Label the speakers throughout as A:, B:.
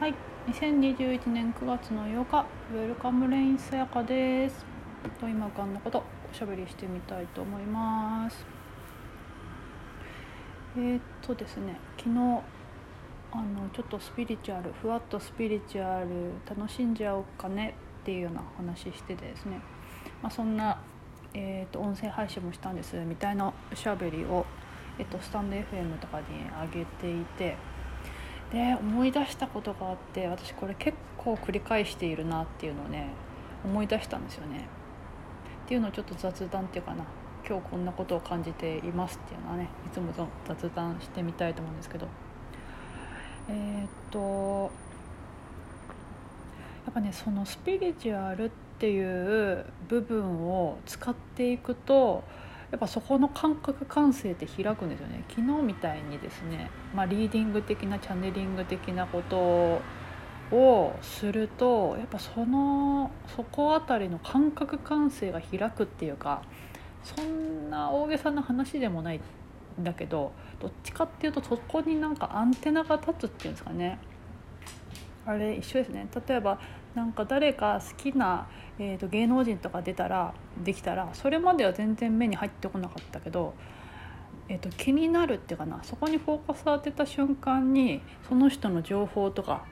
A: はい、2021年9月の8日、ウェルカムレインさやかです。と今浮かんだことおしゃべりしてみたいと思います。えー、っとですね、昨日あのちょっとスピリチュアル、ふわっとスピリチュアル楽しんじゃおうかねっていうような話しててですね、まあ、そんなえー、っと音声配信もしたんですみたいなおしゃべりをえっとスタンド FM とかに上げていて。で思い出したことがあって私これ結構繰り返しているなっていうのをね思い出したんですよね。っていうのをちょっと雑談っていうかな今日こんなことを感じていますっていうのはねいつも雑談してみたいと思うんですけど。えー、っとやっぱねそのスピリチュアルっていう部分を使っていくとやっぱそこの感覚感性って開くんですよね。昨日みたいにですね、まあ、リーディング的なチャネリング的なことをするとやっぱそのそこあたりの感覚感性が開くっていうかそんな大げさな話でもないんだけどどっちかっていうとそこになんかアンテナが立つっていうんですかね。あれ一緒ですね。例えばなんか誰か好きな、えーと、芸能人とか出たらできたらそれまでは全然目に入ってこなかったけど、えーと、気になるっていうかなそこにフォーカス当てた瞬間にその人の情報とか、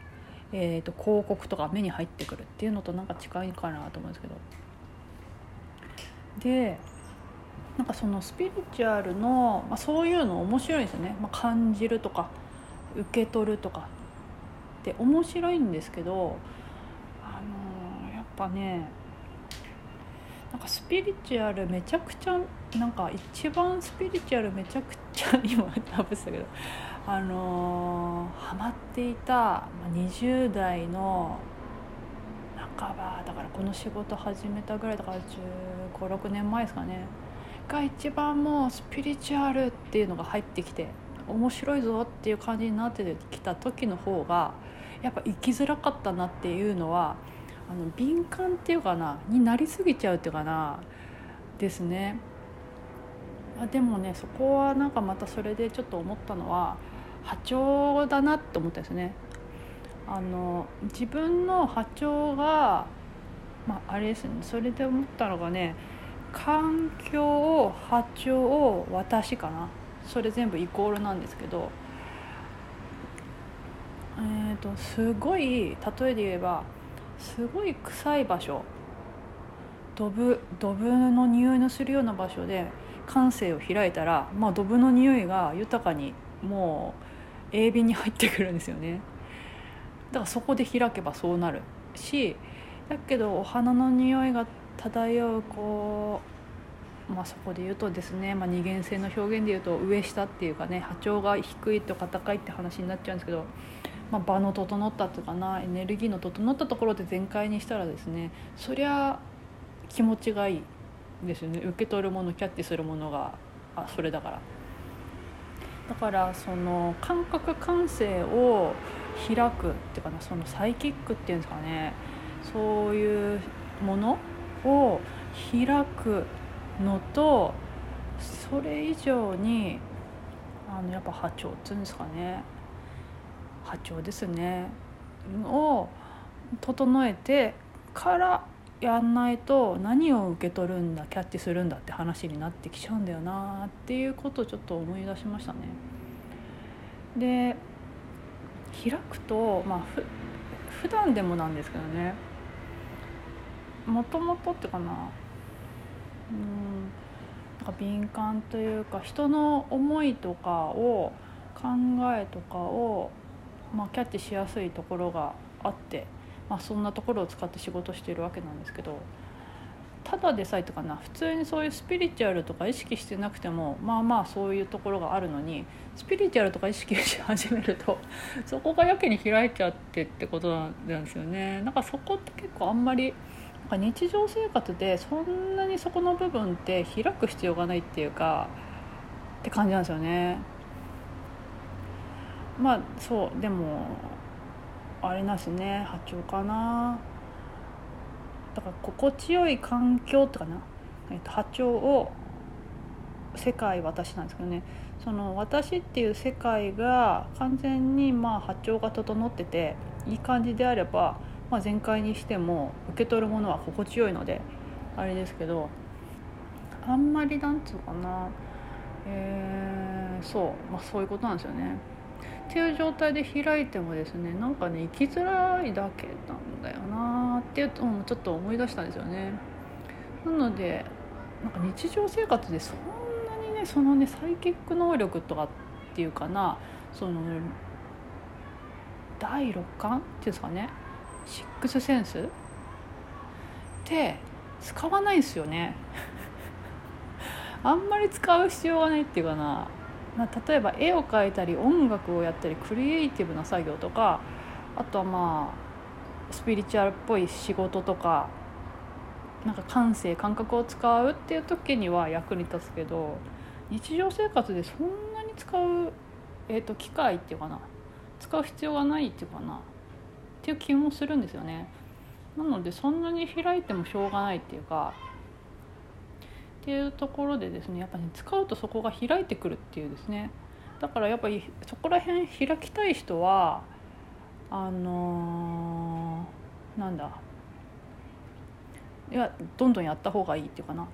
A: えーと、広告とか目に入ってくるっていうのとなんか近いかなと思うんですけど。でなんかそのスピリチュアルの、まあ、そういうの面白いんですよね、まあ、感じるとか受け取るとか。って面白いんですけど、ぱねなんかスピリチュアルめちゃくちゃなんか一番スピリチュアルめちゃくちゃ今ダブしたけど あのー、ハマっていた20代の半ばだからこの仕事始めたぐらいだから1 5 6年前ですかねが一番もうスピリチュアルっていうのが入ってきて面白いぞっていう感じになってきた時の方がやっぱ生きづらかったなっていうのはあの敏感っていうかなになりすぎちゃうっていうかなですね。あでもねそこはなんかまたそれでちょっと思ったのは波長だなって思ったんですね。あの自分の波長がまああれですね。それで思ったのがね環境波長私かな。それ全部イコールなんですけど。えーと、すごい例えで言えばすごい臭い場所。ドブドブの匂いのするような場所で感性を開いたら、まあ、ドブの匂いが豊かにもう鋭敏に入ってくるんですよね。だからそこで開けばそうなるしだけどお花の匂いが漂うこうまあ、そこで言うとですね、まあ、二元性の表現で言うと上下っていうかね波長が低いとか高いって話になっちゃうんですけどまあ、場の整ったというかなエネルギーの整ったところで全開にしたらですねそりゃ気持ちがいいですよね。受け取るものキャッチするものがあそれだから。だからその感覚感性を開くっていうかなそのサイキックっていうんですかね。そういうものを開くのとそれ以上にあのやっぱ波長っていうんですかね。波長ですね。を整えてからやんないと何を受け取るんだキャッチするんだって話になってきちゃうんだよなっていうことをちょっと思い出しましたね。で開くとまあふ普段でもなんですけどね。もともとってかな。うんなんか敏感というか人の思いとかを考えとかをまあ、キャッチしやすいところがあって、まあ、そんなところを使って仕事しているわけなんですけどただでさえとかな普通にそういうスピリチュアルとか意識してなくてもまあまあそういうところがあるのにスピリチュアルとか意識し始めると そこがやけに開いちゃってってことなんですよね。なんかそこって結構あんまりなんか日常生活でそんなにそこの部分って開く必要がないっていうかって感じなんですよね。まあそうでもあれなしね波長かな。だから心地よい環境ってかな、えっと、波長を世界私なんですけどね。その私っていう世界が完全にまあ波長が整ってていい感じであれば、まあ、全開にしても受け取るものは心地よいのであれですけどあんまりなんつうかな。えー、そう、まあ、そういうことなんですよね。っていう状態で開いてもですねなんかね生きづらいだけなんだよなっていうのもちょっと思い出したんですよね。なのでなんか日常生活でそんなにねそのねサイキック能力とかっていうかなその第六感っていうんですかねシックスセンスって使わないんですよね あんまり使う必要がないっていうかなま例えば絵を描いたり音楽をやったりクリエイティブな作業とかあとはまあスピリチュアルっぽい仕事とかなんか感性感覚を使うっていう時には役に立つけど日常生活でそんなに使う、えーと、機械っていうかな使う必要がないっていうかなっていう気もするんですよね。なのでそんなに開いてもしょうがないっていうかていうところでですねやっぱり、ね、使うとそこが開いてくるっていうですね。だからやっぱりそこら辺開きたい人はあのー、なんだ。いやどんどんやった方がいいっていうかな。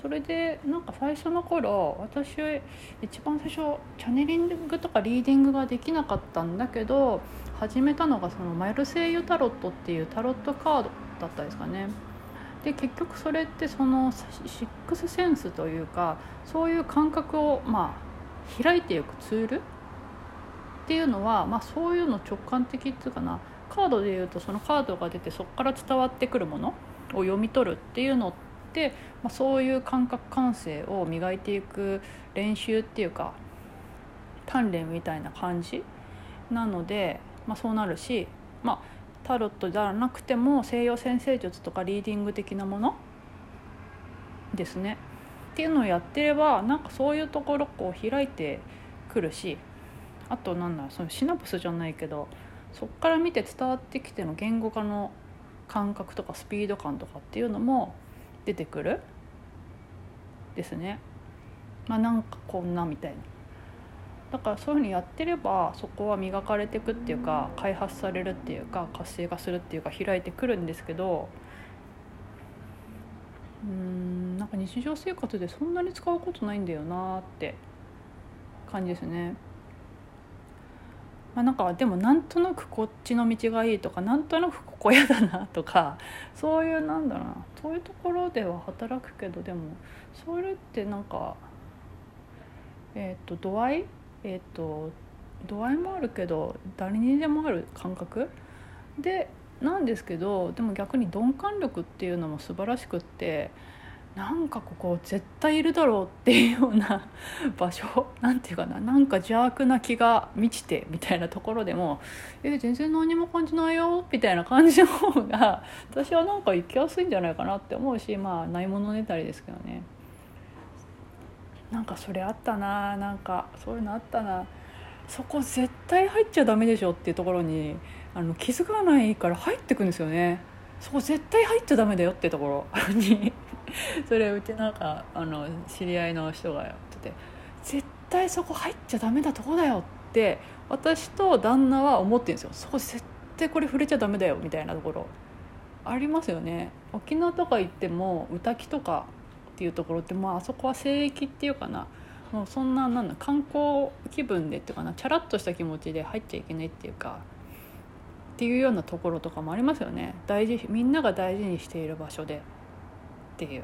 A: それでなんか最初の頃私は一番最初チャネリングとかリーディングができなかったんだけど始めたのがそのマイルセイユタロットっていうタロットカードだったですかね。で結局それってそのシックスセンスというかそういう感覚をまあ開いていくツールっていうのは、まあ、そういうの直感的っていうかな。カードでいうとそのカードが出てそこから伝わってくるものを読み取るっていうのって、まあ、そういう感覚感性を磨いていく練習っていうか鍛錬みたいな感じなので、まあ、そうなるし、まあ、タロットじゃなくても西洋先生術とかリーディング的なものですねっていうのをやってればなんかそういうところこう開いてくるしあとなんだそのシナプスじゃないけどそっから見て伝わってきての言語化の感覚とかスピード感とかっていうのも出てくるですね。まあなんかこんなみたいなだからそういうふうにやってればそこは磨かれていくっていうか開発されるっていうか活性化するっていうか開いてくるんですけどうんなんか日常生活でそんなに使うことないんだよなって感じですね。まあ、なんかでもなんとなくこっちの道がいいとかなんとなくここ嫌だなとか そういうなんだろうなそういうところでは働くけどでもそれってなんかえっ、と度合いえっ、ー、と度合いもあるけど誰にでもある感覚？でなんですけどでも逆に鈍感力っていうのも素晴らしくってなんかここ絶対いるだろうっていうような 場所？なんていうかな？なんか邪悪な気が満ちてみたいなところでも「え全然何も感じないよ」みたいな感じの方が私はなんか行きやすいんじゃないかなって思うしまあないものねたりですけどね。なんかそれあったななんかそういうのあったな。そこ絶対入っちゃダメでしょっていうところにあの気づかないから入ってくんですよね。そこ絶対入っちゃダメだよっていうところに。それうちなんかあの知り合いの人がやってて絶対そこ入っちゃダメだとこだよって私と旦那は思ってるんですよ。そこ絶対これ触れちゃダメだよみたいなところ。ありますよね。沖縄とか行っても歌木とかっていうところって、まあ、あそこは聖域っていうかな。もうそんななんだ観光気分でっていうかな。チャラッとした気持ちで入っちゃいけないっていうか。っていうようなところとかもありますよね。大事みんなが大事にしている場所でっていう。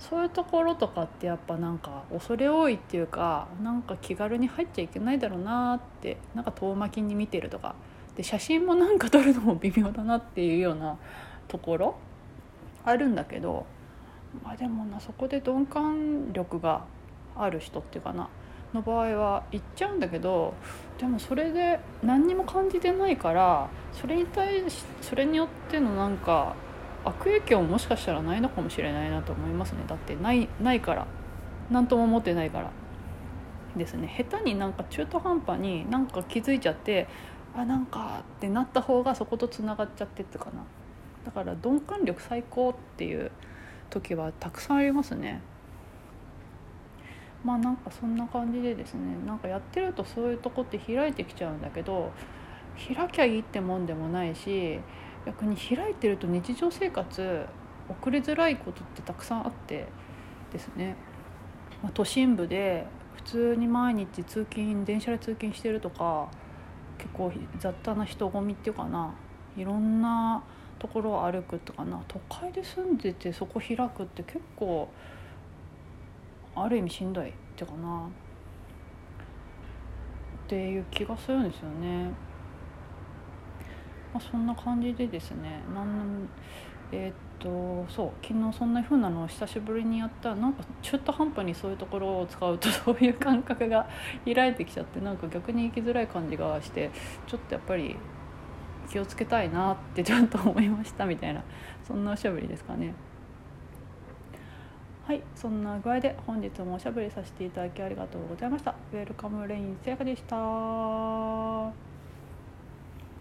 A: そういうところとかってやっぱなんか恐れ多いっていうかなんか気軽に入っちゃいけないだろうなってなんか遠巻きに見てるとか。で写真もなんか撮るのも微妙だなっていうようなところあるんだけど。あでもなそこで鈍感力がある人っていうかな。の場合は行っちゃうんだけどでもそれで何にも感じてないからそれに対しそれによってのなんか悪影響ももしかしたらないのかもしれないなと思いますね。だってないないから。何とも思ってないから。ですね。下手になんか中途半端になんか気づいちゃってあなんかってなった方がそことつながっちゃってってかな。だから鈍感力最高っていう時はたくさんありますね。まあなんかそんな感じでですねなんかやってるとそういうとこって開いてきちゃうんだけど開きゃいいってもんでもないし逆に開いてると日常生活送りづらいことってたくさんあってですね、まあ、都心部で普通に毎日通勤電車で通勤してるとか結構雑多な人混みっていうかな。いろんなところを歩くとかな都会で住んでてそこ開くって結構ある意味しんどいっていうかなっていう気がするんですよね。まあ、そんな感じでですねなんえー、っとそう昨日そんな風なのを久しぶりにやったらなんか中途半端にそういうところを使うとそういう感覚が 開いてきちゃってなんか逆に行きづらい感じがしてちょっとやっぱり気をつけたいなってちょっと思いましたみたいなそんなおしゃべりですかね。はいそんな具合で本日もおしゃべりさせていただきありがとうございましたウェルカムレインさやかでした